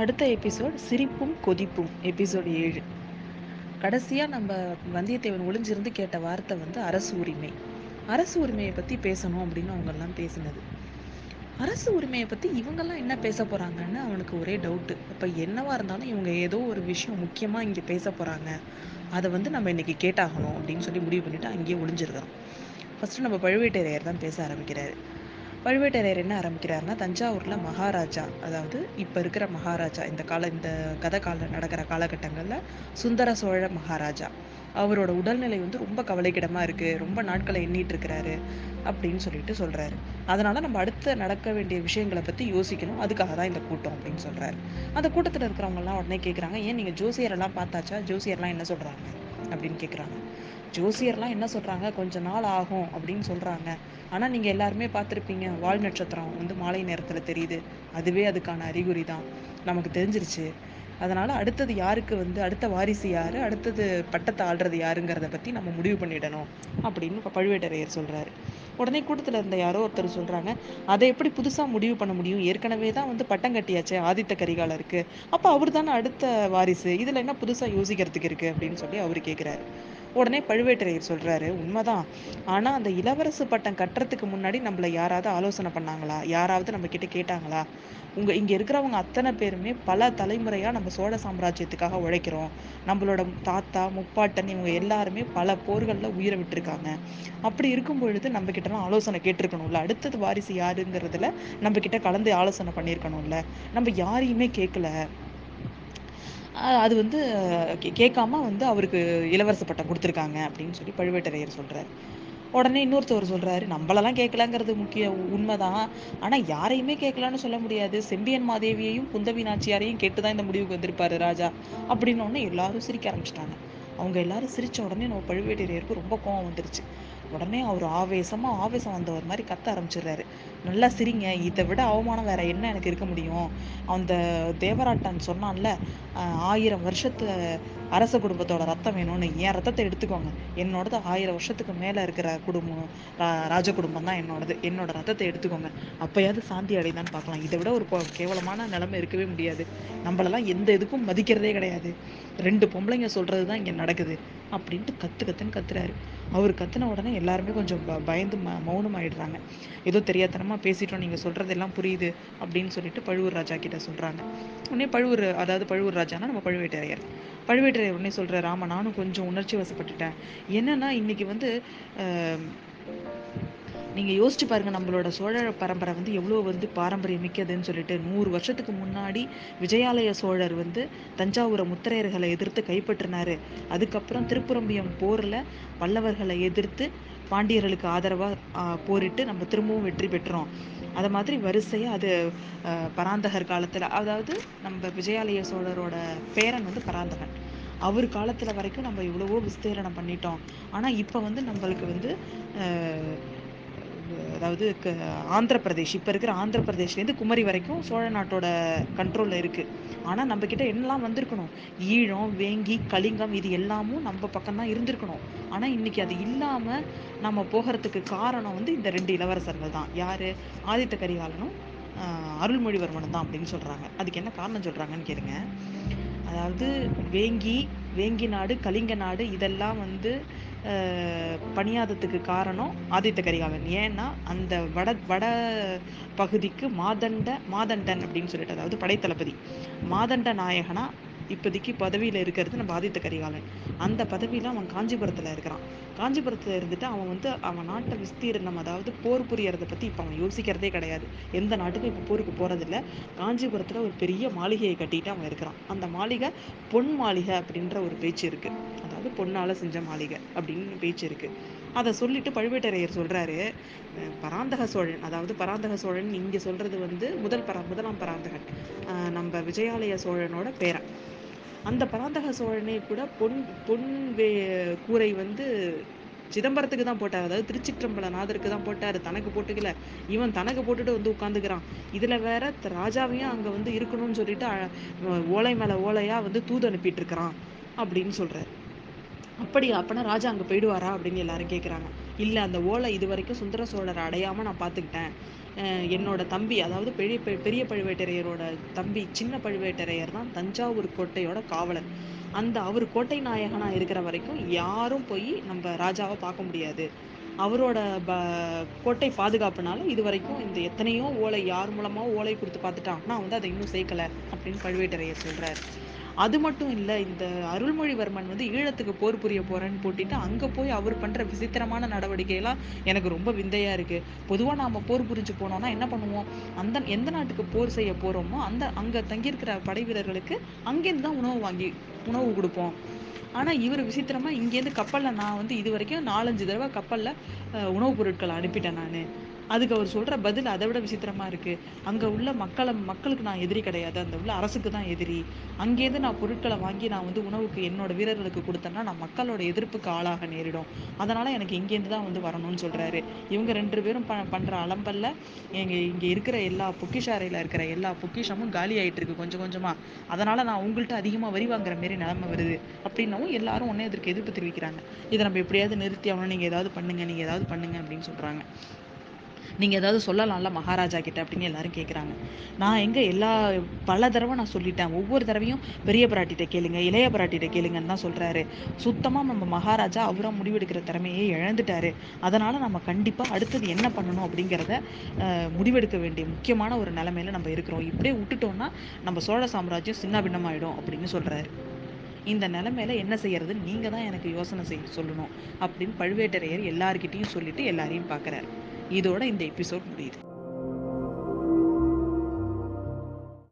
அடுத்த எபிசோட் சிரிப்பும் கொதிப்பும் எபிசோட் ஏழு. கடைசியாக நம்ம வந்தியத்தேவன் ஒளிஞ்சிருந்து கேட்ட வார்த்தை வந்து அரசு உரிமை. அரசு உரிமையை பற்றி பேசணும் அப்படின்னு அவங்கெல்லாம் பேசினது. அரசு உரிமையை பற்றி இவங்கெல்லாம் என்ன பேச போகிறாங்கன்னு அவனுக்கு ஒரே டவுட்டு அப்போ என்னவா இருந்தாலும் இவங்க ஏதோ ஒரு விஷயம் முக்கியமாக இங்கே பேச போகிறாங்க அதை வந்து நம்ம இன்றைக்கி கேட்டாகணும் அப்படின்னு சொல்லி முடிவு பண்ணிவிட்டு அங்கேயே ஒளிஞ்சிருக்கிறோம். ஃபஸ்ட்டு நம்ம பழுவேட்டரையர் தான் பேச ஆரம்பிக்கிறாரு. பழுவேட்டரையர் என்ன ஆரம்பிக்கிறாருன்னா தஞ்சாவூரில் மகாராஜா அதாவது இப்போ இருக்கிற மகாராஜா இந்த கால இந்த கதை கால நடக்கிற காலகட்டங்களில் சுந்தர சோழ மகாராஜா. அவரோட உடல்நிலை வந்து ரொம்ப கவலைக்கிடமாக இருக்குது ரொம்ப நாட்களை எண்ணிட்டு இருக்கிறாரு அப்படின்னு சொல்லிட்டு சொல்கிறாரு அதனால் நம்ம அடுத்த நடக்க வேண்டிய விஷயங்களை பற்றி யோசிக்கணும். அதுக்காக தான் இந்த கூட்டம் அப்படின்னு சொல்கிறாரு அந்த கூட்டத்தில் இருக்கிறவங்கலாம் உடனே கேட்குறாங்க ஏன் நீங்கள் ஜோசியரெல்லாம் பார்த்தாச்சா? ஜோசியர்லாம் என்ன சொல்கிறாங்க அப்படின்னு கேட்குறாங்க ஜோசியர்லாம் என்ன சொல்கிறாங்க கொஞ்ச நாள் ஆகும் அப்படின்னு சொல்கிறாங்க ஆனால் நீங்கள் எல்லாருமே பார்த்துருப்பீங்க வால் நட்சத்திரம் வந்து மாலை நேரத்தில் தெரியுது. அதுவே அதுக்கான அறிகுறி தான் நமக்கு தெரிஞ்சிருச்சு. அதனால் அடுத்தது யாருக்கு வந்து அடுத்த வாரிசு யார் அடுத்தது பட்டத்தை ஆள்றது யாருங்கிறத பற்றி நம்ம முடிவு பண்ணிடணும் அப்படின்னு பழுவேட்டரையர் சொல்கிறாரு உடனே கூட்டத்தில் இருந்த யாரோ ஒருத்தர் சொல்கிறாங்க அதை எப்படி புதுசாக முடிவு பண்ண முடியும்? ஏற்கனவே தான் வந்து பட்டம் கட்டியாச்சு ஆதித்த கரிகாலருக்கு. அப்போ அவர் தானே அடுத்த வாரிசு. இதில் என்ன புதுசாக யோசிக்கிறதுக்கு இருக்குது அப்படின்னு சொல்லி அவர் கேட்குறாரு உடனே பழுவேட்டரையர் சொல்றாரு உண்மைதான். ஆனா அந்த இளவரசு பட்டம் கட்டுறதுக்கு முன்னாடி நம்மள யாராவது ஆலோசனை பண்ணாங்களா? யாராவது நம்ம கிட்ட கேட்டாங்களா? உங்க இங்க இருக்கிறவங்க அத்தனை பேருமே பல தலைமுறையா நம்ம சோழ சாம்ராஜ்யத்துக்காக உழைக்கிறோம். நம்மளோட தாத்தா முப்பாட்டன் இவங்க எல்லாருமே பல போர்களில் உயிரை விட்டுருக்காங்க. அப்படி இருக்கும் பொழுது நம்ம கிட்டலாம் ஆலோசனை கேட்டிருக்கணும்ல. அடுத்தது வாரிசு யாருங்கிறதுல நம்ம கிட்ட கலந்து ஆலோசனை பண்ணியிருக்கணும்ல. நம்ம யாரையுமே கேட்கல அது வந்து கேட்காம வந்து அவருக்கு இளவரச பட்டம் கொடுத்துருக்காங்க அப்படின்னு சொல்லி பழுவேட்டரையர் சொல்றாரு. உடனே இன்னொருத்தவர் சொல்றாரு நம்மளெல்லாம் கேட்கலாங்கிறது முக்கிய உண்மைதான். ஆனா யாரையுமே கேட்கலான்னு சொல்ல முடியாது. செம்பியன் மாதேவியையும் குந்தவி நாச்சியாரையும் கேட்டுதான் இந்த முடிவுக்கு வந்திருப்பாரு ராஜா. அப்படின்னு எல்லாரும் சிரிக்க ஆரம்பிச்சிட்டாங்க. அவங்க எல்லாரும் சிரிச்ச உடனே நம்ம பழுவேட்டரையருக்கு ரொம்ப கோவம் வந்துருச்சு. உடனே அவர் ஆவேசமாக ஆவேசம் வந்தவர் மாதிரி கத்த ஆரம்பிச்சிடுறாரு. நல்லா சிரிங்க. இதை விட அவமானம் வேற என்ன எனக்கு இருக்க முடியும்? அந்த தேவராட்டன் சொன்னான்ல ஆயிரம் வருஷத்து அரச குடும்பத்தோட ரத்தம் வேணும்னு. என் ரத்தத்தை எடுத்துக்கோங்க. என்னோடது ஆயிரம் வருஷத்துக்கு மேலே இருக்கிற குடும்பம் ராஜ குடும்பம் தான் என்னோடது. என்னோட ரத்தத்தை எடுத்துக்கோங்க. அப்பயாவது சாந்தி அடைதான்னு பார்க்கலாம். இதை விட ஒரு கேவலமான நிலைமை இருக்கவே முடியாது. நம்மளெல்லாம் எந்த இதுக்கும் மதிக்கிறதே கிடையாது. ரெண்டு பொம்பளைங்க சொல்றது தான் இங்கே நடக்குது. அப்படின்ட்டு கத்து கத்துன்னு கத்துறாரு. அவர் கத்துன உடனே எல்லாருமே கொஞ்சம் பயந்து ம மௌனம் ஆயிடுறாங்க ஏதோ தெரியாதனமாக பேசிட்டோம் நீங்கள் சொல்கிறது எல்லாம் புரியுது அப்படின்னு சொல்லிட்டு பழுவூர் ராஜா கிட்ட சொல்கிறாங்க உடனே பழுவூர் அதாவது பழுவூர் ராஜானா நம்ம பழுவேட்டரையர். பழுவேட்டரையர் உடனே சொல்கிற ஆமா நானும் கொஞ்சம் உணர்ச்சி வசப்பட்டுட்டேன். என்னன்னா இன்னைக்கு வந்து நீங்கள் யோசிச்சு பாருங்கள் நம்மளோட சோழ பரம்பரை வந்து எவ்வளோ வந்து பாரம்பரியம் மிக்கதுன்னு சொல்லிட்டு நூறு வருஷத்துக்கு முன்னாடி விஜயாலய சோழர் வந்து தஞ்சாவூரை முத்திரையர்களை எதிர்த்து கைப்பற்றினாரு. அதுக்கப்புறம் திருப்புரம்பியம் போரில் பல்லவர்களை எதிர்த்து பாண்டியர்களுக்கு ஆதரவாக போரிட்டு நம்ம திரும்பவும் வெற்றி பெற்றோம். அதை மாதிரி வரிசையாக அது பராந்தகர் காலத்தில் அதாவது நம்ம விஜயாலய சோழரோட பேரன் வந்து பராந்தகன். அவர் காலத்தில் வரைக்கும் நம்ம இவ்வளவோ விஸ்தீரணம் பண்ணிட்டோம். ஆனால் இப்போ வந்து நம்மளுக்கு வந்து அதாவது ஆந்திர பிரதேஷ் இப்போ இருக்கிற ஆந்திர பிரதேஷ்லேருந்து குமரி வரைக்கும் சோழ நாட்டோட கண்ட்ரோலில் இருக்குது ஆனால் நம்மக்கிட்ட என்னெல்லாம் வந்திருக்கணும்? ஈழம் வேங்கி கலிங்கம் இது எல்லாமும் நம்ம பக்கம் தான் இருந்திருக்கணும். ஆனால் இன்னைக்கு அது இல்லாமல் நம்ம போகிறதுக்கு காரணம் வந்து இந்த ரெண்டு இளவரசர்கள் தான். யார்? ஆதித்த கரிகாலனும் அருள்மொழிவர்மனும் தான் அப்படின்னு சொல்கிறாங்க அதுக்கு என்ன காரணம் சொல்கிறாங்கன்னு கேளுங்க. அதாவது வேங்கி வேங்கி நாடு கலிங்க நாடு இதெல்லாம் வந்து பணியாததுக்கு காரணம் ஆதித்த கரிகாலன். ஏன்னா அந்த வட வட பகுதிக்கு மாதண்ட மாதண்டன் அப்படின்னு சொல்லிட்டு அதாவது படைத்தளபதி. மாதண்ட நாயகனா இப்போதைக்கு பதவியில் இருக்கிறது நம்ம ஆதித்த கரிகாலன். அந்த பதவியில் அவன் காஞ்சிபுரத்தில் இருக்கிறான். காஞ்சிபுரத்தில் இருந்துட்டு அவன் வந்து அவன் நாட்டை விஸ்தீர்ணம் அதாவது போர் புரியறதை பற்றி இப்போ அவன் யோசிக்கிறதே கிடையாது. எந்த நாட்டுக்கும் இப்போ போருக்கு போகிறதில்ல காஞ்சிபுரத்தில் ஒரு பெரிய மாளிகையை கட்டிட்டு அவன் இருக்கிறான். அந்த மாளிகை பொன் மாளிகை அப்படின்ற ஒரு பேச்சு இருக்குது அதாவது பொன்னால் செஞ்ச மாளிகை அப்படின்னு பேச்சு இருக்குது அதை சொல்லிட்டு பழுவேட்டரையர் சொல்கிறாரு பராந்தக சோழன் அதாவது பராந்தக சோழன் இங்கே சொல்கிறது வந்து முதல் பரா முதலாம் பராந்தகன் நம்ம விஜயாலய சோழனோட பேரன். அந்த பராந்தக சோழனே கூட பொன் பொன் வே கூரை வந்து சிதம்பரத்துக்கு தான் போட்டார். அதாவது திருச்சிற்றம்பல நாதருக்கு தான் போட்டார். தனக்கு போட்டுக்கல. இவன் தனக்கு போட்டுட்டு வந்து உட்காந்துக்கிறான் இதுல வேற ராஜாவையும் அங்க வந்து இருக்கணும்னு சொல்லிட்டு ஓலை மேல ஓலையா வந்து தூது அனுப்பிட்டு இருக்கிறான். அப்படின்னு சொல்றாரு. அப்படி அப்பனா ராஜா அங்க போயிடுவாரா? அப்படின்னு எல்லாரும் கேக்குறாங்க. இல்லை அந்த ஓலை இது வரைக்கும் சுந்தர சோழரை அடையாமல் நான் பார்த்துக்கிட்டேன் என்னோட தம்பி அதாவது பெரிய பெ- பெரிய பழுவேட்டரையரோட தம்பி சின்ன பழுவேட்டரையர் தான் தஞ்சாவூர் கோட்டையோட காவலர். அந்த அவர் கோட்டை நாயகனாக இருக்கிற வரைக்கும் யாரும் போய் நம்ம ராஜாவை பார்க்க முடியாது. அவரோட ப கோட்டை பாதுகாப்புனால இது வரைக்கும் இந்த எத்தனையோ ஓலை யார் மூலமாக ஓலை கொடுத்து பார்த்துட்டான் ஆனால் வந்து அதை இன்னும் சேர்க்கலை அப்படின்னு பழுவேட்டரையர் சொல்கிறார் அது மட்டும் இல்லை இந்த அருள்மொழிவர்மன் வந்து ஈழத்துக்கு போர் புரிய போறேன்னு போட்டிட்டு அங்கே போய் அவர் பண்ற விசித்திரமான நடவடிக்கை எல்லாம் எனக்கு ரொம்ப விந்தையா இருக்கு. பொதுவாக நாம போர் புரிஞ்சு போனோம்னா என்ன பண்ணுவோம்? அந்த எந்த நாட்டுக்கு போர் செய்ய போறோமோ அந்த அங்கே தங்கியிருக்கிற படை வீரர்களுக்கு அங்கேருந்து தான் உணவு வாங்கி உணவு கொடுப்போம். ஆனா இவர் விசித்திரமா இங்கேருந்து கப்பலில் நான் வந்து இது வரைக்கும் நாலஞ்சு தடவை கப்பலில் உணவுப் பொருட்களை அனுப்பிட்டேன் நான். அதுக்கு அவர் சொல்ற பதில் அதை விட விசித்திரமா இருக்கு. அங்க உள்ள மக்களை மக்களுக்கு நான் எதிரி கிடையாது. அந்த உள்ள அரசுக்கு தான் எதிரி. அங்கேருந்து நான் பொருட்களை வாங்கி நான் வந்து உணவுக்கு என்னோட வீரர்களுக்கு கொடுத்தேன்னா நான் மக்களோட எதிர்ப்புக்கு ஆளாக நேரிடும். அதனால எனக்கு இங்கேருந்து தான் வந்து வரணும்னு சொல்றாரு. இவங்க ரெண்டு பேரும் ப பண்ற அலம்பல்ல எங்க இங்க இருக்கிற எல்லா பொக்கிஷாரையில இருக்கிற எல்லா பொக்கிஷமும் காலி ஆயிட்டு இருக்கு கொஞ்சம் கொஞ்சமா. அதனால நான் உங்கள்கிட்ட அதிகமா வரி வாங்குற மாரி நிலைமை வருது அப்படின்னவும் எல்லாரும் ஒன்னே இதற்கு எதிர்ப்பு தெரிவிக்கிறாங்க. இதை நம்ம எப்படியாவது நிறுத்தி ஆகணும் நீங்க ஏதாவது பண்ணுங்க நீங்க ஏதாவது பண்ணுங்க அப்படின்னு சொல்றாங்க. நீங்க ஏதாவது சொல்லலாம்ல மகாராஜா கிட்ட அப்படின்னு எல்லாரும் கேட்குறாங்க நான் எங்க எல்லா பல தடவை நான் சொல்லிட்டேன். ஒவ்வொரு தடவையும் பெரிய பிராட்டிட்ட கேளுங்க இளைய பிராட்டிட்ட கேளுங்கன்னு தான் சொல்றாரு. சுத்தமா நம்ம மகாராஜா அவரா முடிவெடுக்கிற திறமையே இழந்துட்டாரு. அதனால நம்ம கண்டிப்பா அடுத்தது என்ன பண்ணணும் அப்படிங்கிறத முடிவெடுக்க வேண்டிய முக்கியமான ஒரு நிலைமையில நம்ம இருக்கிறோம். இப்படியே விட்டுட்டோம்னா நம்ம சோழ சாம்ராஜ்யம் சின்ன பின்னமாயிடும் அப்படின்னு சொல்றாரு. இந்த நிலைமையில என்ன செய்யறது நீங்க தான் எனக்கு யோசனை செய்ய சொல்லணும் அப்படின்னு பழுவேட்டரையர் எல்லார்கிட்டையும் சொல்லிட்டு எல்லாரையும் பார்க்கறாரு இதோட இந்த எபிசோட் முடியுது.